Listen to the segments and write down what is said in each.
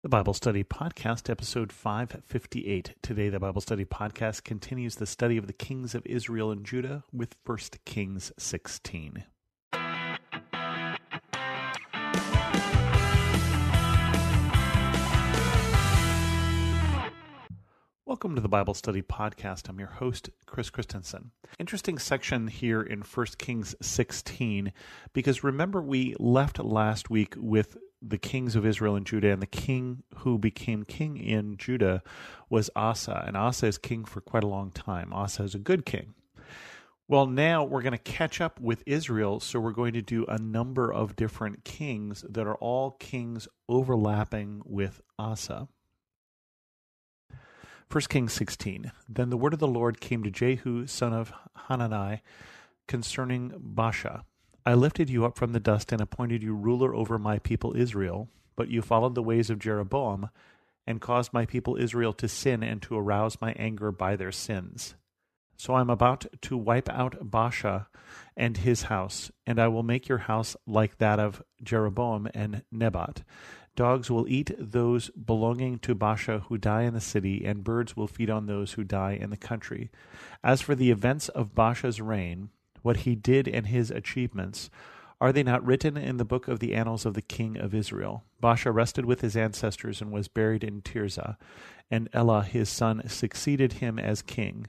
The Bible Study Podcast, episode 558. Today, the Bible Study Podcast continues the study of the kings of Israel and Judah with 1 Kings 16. Welcome to the Bible Study Podcast. I'm your host, Chris Christensen. Interesting section here in 1 Kings 16 because remember, we left last week with the kings of Israel and Judah, and the king who became king in Judah was Asa. And Asa is king for quite a long time. Asa is a good king. Well, now we're going to catch up with Israel, so we're going to do a number of different kings that are all kings overlapping with Asa. 1 Kings 16. Then the word of the Lord came to Jehu, son of Hanani, concerning Baasha I lifted you up from the dust and appointed you ruler over my people Israel, but you followed the ways of Jeroboam and caused my people Israel to sin and to arouse my anger by their sins. So I am about to wipe out Baasha and his house, and I will make your house like that of Jeroboam and Nebat. Dogs will eat those belonging to Baasha who die in the city, and birds will feed on those who die in the country. As for the events of Baasha's reign, what he did and his achievements, are they not written in the book of the annals of the king of Israel? Baasha rested with his ancestors and was buried in Tirzah, and Elah his son succeeded him as king.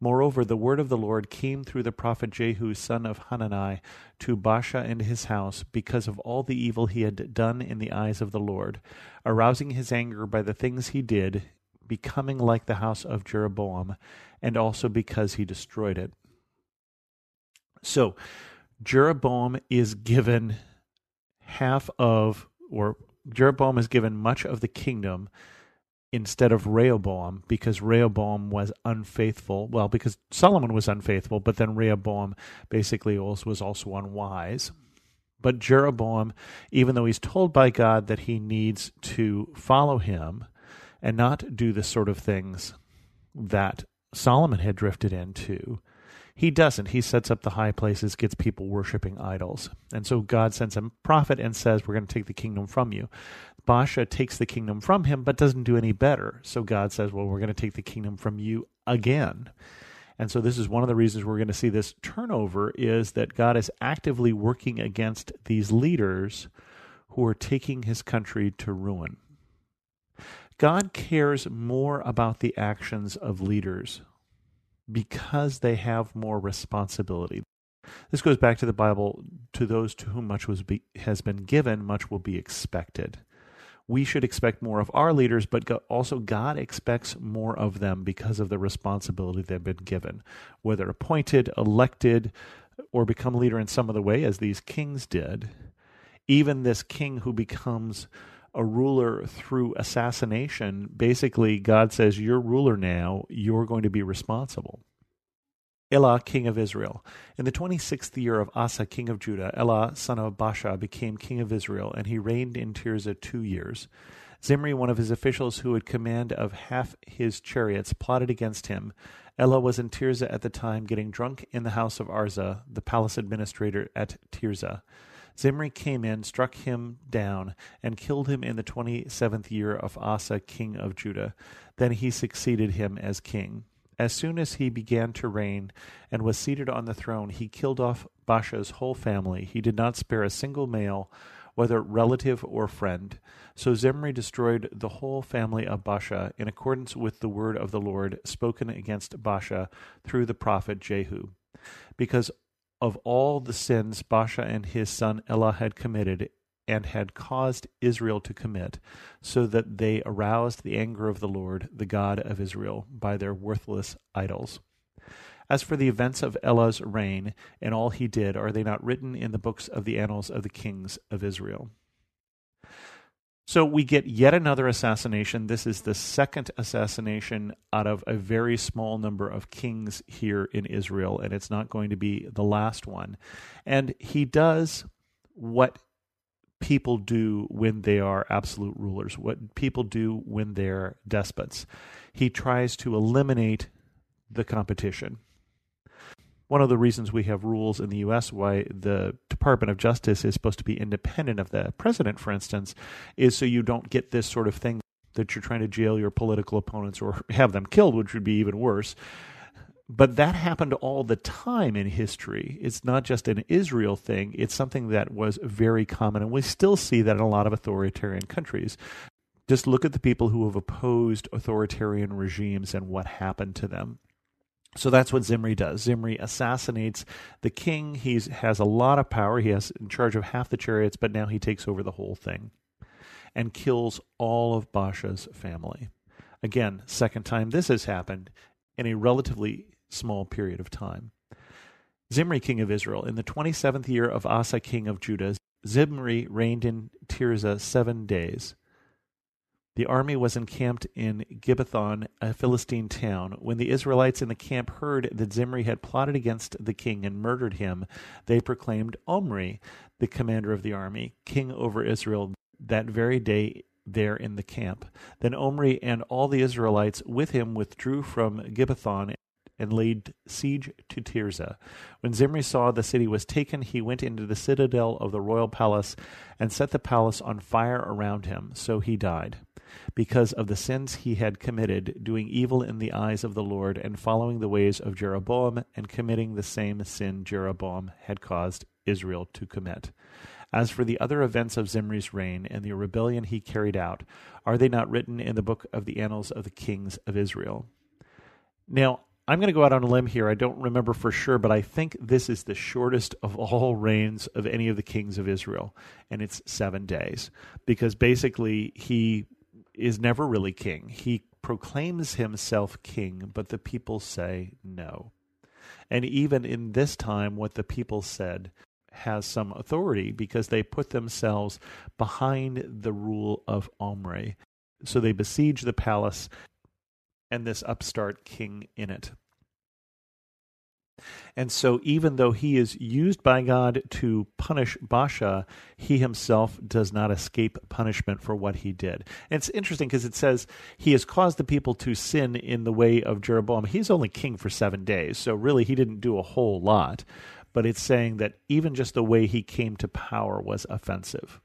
Moreover, the word of the Lord came through the prophet Jehu, son of Hanani, to Baasha and his house, because of all the evil he had done in the eyes of the Lord, arousing his anger by the things he did, becoming like the house of Jeroboam, and also because he destroyed it. So Jeroboam is given half of, or Jeroboam is given much of the kingdom instead of Rehoboam because Rehoboam was unfaithful. Well, because Solomon was unfaithful, but then Rehoboam basically was also unwise. But Jeroboam, even though he's told by God that he needs to follow him and not do the sort of things that Solomon had drifted into, he doesn't. He sets up the high places, gets people worshiping idols. And so God sends a prophet and says, We're going to take the kingdom from you. Baasha takes the kingdom from him, but doesn't do any better. So God says, Well, we're going to take the kingdom from you again. And so this is one of the reasons we're going to see this turnover is that God is actively working against these leaders who are taking his country to ruin. God cares more about the actions of leaders because they have more responsibility. This goes back to the Bible to those to whom much was be, has been given, much will be expected. We should expect more of our leaders, but also God expects more of them because of the responsibility they've been given, whether appointed, elected, or become leader in some other way, as these kings did. Even this king who becomes a ruler through assassination, basically God says, You're ruler now, you're going to be responsible. Elah, king of Israel. In the 26th year of Asa, king of Judah, Elah, son of Baasha, became king of Israel, and he reigned in Tirzah two years. Zimri, one of his officials who had command of half his chariots, plotted against him. Elah was in Tirzah at the time, getting drunk in the house of Arza, the palace administrator at Tirzah. Zimri came in, struck him down, and killed him in the twenty seventh year of Asa, king of Judah. Then he succeeded him as king. As soon as he began to reign and was seated on the throne, he killed off Baasha's whole family. He did not spare a single male, whether relative or friend. So Zimri destroyed the whole family of Baasha in accordance with the word of the Lord spoken against Baasha through the prophet Jehu. Because of all the sins Baasha and his son Elah had committed and had caused Israel to commit, so that they aroused the anger of the Lord, the God of Israel, by their worthless idols. As for the events of Elah's reign and all he did, are they not written in the books of the annals of the kings of Israel? So we get yet another assassination. This is the second assassination out of a very small number of kings here in Israel, and it's not going to be the last one. And he does what people do when they are absolute rulers, what people do when they're despots. He tries to eliminate the competition. One of the reasons we have rules in the US why the Department of Justice is supposed to be independent of the president, for instance, is so you don't get this sort of thing that you're trying to jail your political opponents or have them killed, which would be even worse. But that happened all the time in history. It's not just an Israel thing, it's something that was very common. And we still see that in a lot of authoritarian countries. Just look at the people who have opposed authoritarian regimes and what happened to them. So that's what Zimri does. Zimri assassinates the king. He has a lot of power. He has in charge of half the chariots, but now he takes over the whole thing and kills all of Baasha's family. Again, second time this has happened in a relatively small period of time. Zimri, king of Israel, in the 27th year of Asa, king of Judah, Zimri reigned in Tirzah seven days. The army was encamped in Gibbethon, a Philistine town. When the Israelites in the camp heard that Zimri had plotted against the king and murdered him, they proclaimed Omri, the commander of the army, king over Israel that very day there in the camp. Then Omri and all the Israelites with him withdrew from Gibbethon and laid siege to Tirzah. When Zimri saw the city was taken, he went into the citadel of the royal palace and set the palace on fire around him. So he died. Because of the sins he had committed, doing evil in the eyes of the Lord, and following the ways of Jeroboam, and committing the same sin Jeroboam had caused Israel to commit. As for the other events of Zimri's reign and the rebellion he carried out, are they not written in the book of the annals of the kings of Israel? Now, I'm going to go out on a limb here. I don't remember for sure, but I think this is the shortest of all reigns of any of the kings of Israel, and it's seven days. Because basically, he is never really king. He proclaims himself king, but the people say no. And even in this time, what the people said has some authority because they put themselves behind the rule of Omri. So they besiege the palace and this upstart king in it. And so, even though he is used by God to punish Baasha, he himself does not escape punishment for what he did. And it's interesting because it says he has caused the people to sin in the way of Jeroboam. He's only king for seven days, so really he didn't do a whole lot but it's saying that even just the way he came to power was offensive.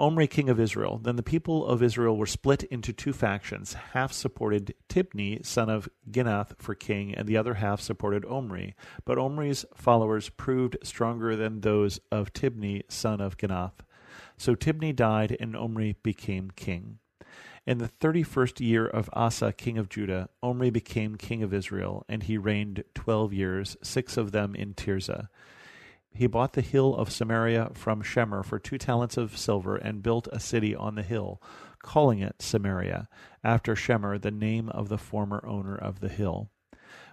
Omri, king of Israel. Then the people of Israel were split into two factions. Half supported Tibni, son of Ginath, for king, and the other half supported Omri. But Omri's followers proved stronger than those of Tibni, son of Ginath. So Tibni died, and Omri became king. In the thirty first year of Asa, king of Judah, Omri became king of Israel, and he reigned twelve years, six of them in Tirzah. He bought the hill of Samaria from Shemer for two talents of silver, and built a city on the hill, calling it Samaria, after Shemer, the name of the former owner of the hill.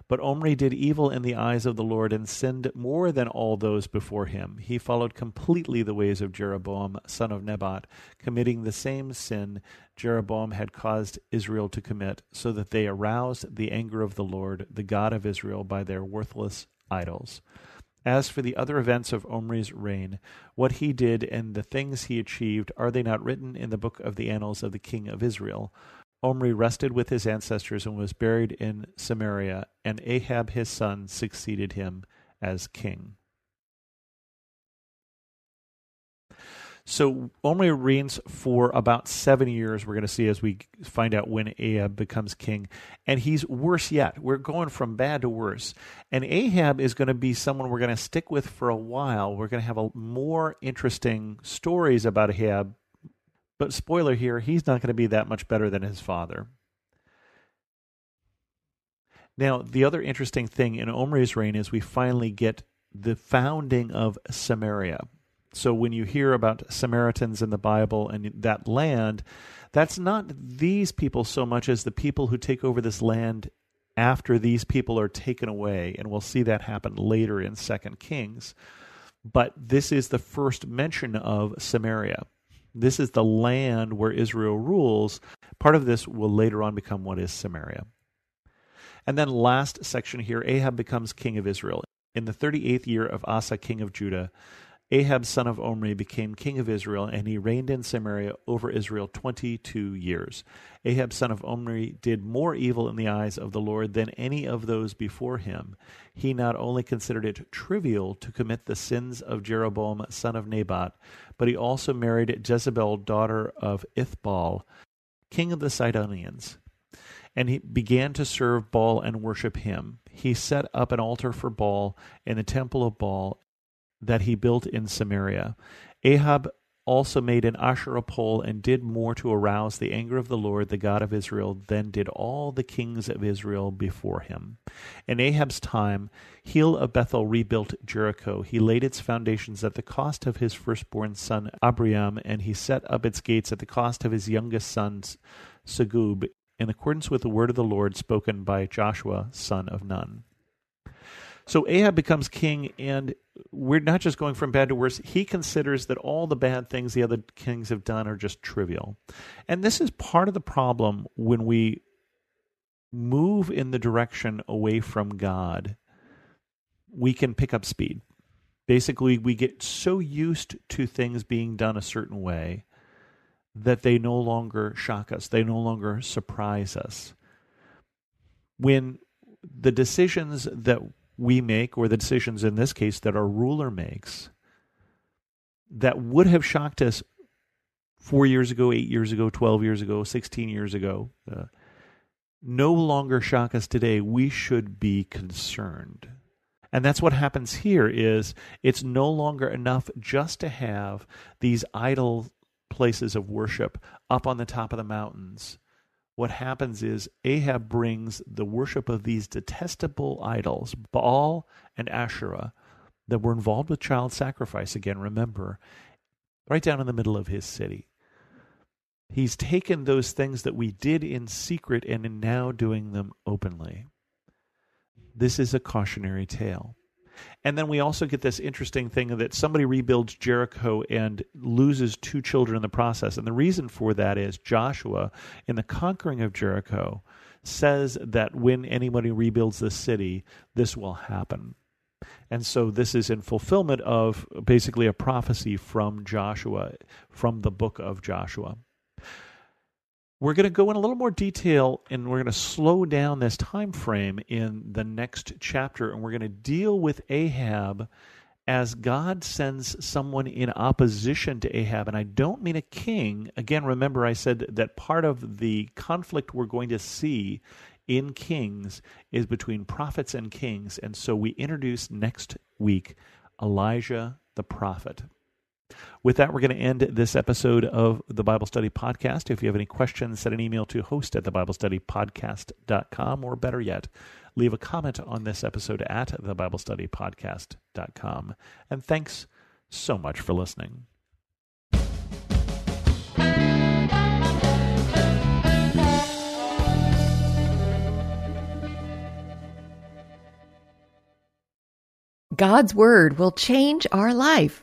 But Omri did evil in the eyes of the Lord and sinned more than all those before him. He followed completely the ways of Jeroboam, son of Nebat, committing the same sin Jeroboam had caused Israel to commit, so that they aroused the anger of the Lord, the God of Israel, by their worthless idols. As for the other events of Omri's reign, what he did and the things he achieved, are they not written in the book of the annals of the king of Israel? Omri rested with his ancestors and was buried in Samaria, and Ahab his son succeeded him as king. So Omri reigns for about seven years. We're going to see as we find out when Ahab becomes king, and he's worse yet. We're going from bad to worse, and Ahab is going to be someone we're going to stick with for a while. We're going to have a, more interesting stories about Ahab but spoiler here, he's not going to be that much better than his father. Now, the other interesting thing in Omri's reign is we finally get the founding of Samaria. So when you hear about Samaritans in the Bible and that land, that's not these people so much as the people who take over this land after these people are taken away, and we'll see that happen later in Second Kings. But this is the first mention of Samaria. This is the land where Israel rules. Part of this will later on become what is Samaria. And then last section here Ahab becomes king of Israel. In the 38th year of Asa, king of Judah, Ahab son of Omri became king of Israel, and he reigned in Samaria over Israel twenty two years. Ahab son of Omri did more evil in the eyes of the Lord than any of those before him. He not only considered it trivial to commit the sins of Jeroboam son of Nebat, but he also married Jezebel daughter of Ethbaal, king of the Sidonians. And he began to serve Baal and worship him. He set up an altar for Baal in the temple of Baal that he built in Samaria. Ahab also made an Asherah pole and did more to arouse the anger of the Lord, the God of Israel, than did all the kings of Israel before him. In Ahab's time, Hiel of Bethel rebuilt Jericho. He laid its foundations at the cost of his firstborn son Abiram, and he set up its gates at the cost of his youngest son Segub, in accordance with the word of the Lord spoken by Joshua, son of Nun. So Ahab becomes king, and we're not just going from bad to worse. He considers that all the bad things the other kings have done are just trivial. And this is part of the problem when we move in the direction away from God. We can pick up speed. Basically, we get so used to things being done a certain way that they no longer shock us, they no longer surprise us. When the decisions that we make, or the decisions in this case that our ruler makes, that would have shocked us four years ago, eight years ago, 12 years ago, 16 years ago, uh, no longer shock us today. We should be concerned. And that's what happens here is it's no longer enough just to have these idol places of worship up on the top of the mountains what happens is Ahab brings the worship of these detestable idols, Baal and Asherah, that were involved with child sacrifice, again, remember, right down in the middle of his city. He's taken those things that we did in secret and now doing them openly. This is a cautionary tale. And then we also get this interesting thing that somebody rebuilds Jericho and loses two children in the process. And the reason for that is Joshua, in the conquering of Jericho, says that when anybody rebuilds the city, this will happen. And so this is in fulfillment of basically a prophecy from Joshua, from the book of Joshua. We're going to go in a little more detail and we're going to slow down this time frame in the next chapter and we're going to deal with Ahab as God sends someone in opposition to Ahab. And I don't mean a king. Again, remember I said that part of the conflict we're going to see in Kings is between prophets and kings. And so we introduce next week Elijah the prophet. With that, we're going to end this episode of the Bible Study Podcast. If you have any questions, send an email to host at thebiblestudypodcast.com, or better yet, leave a comment on this episode at thebiblestudypodcast.com. And thanks so much for listening. God's Word will change our life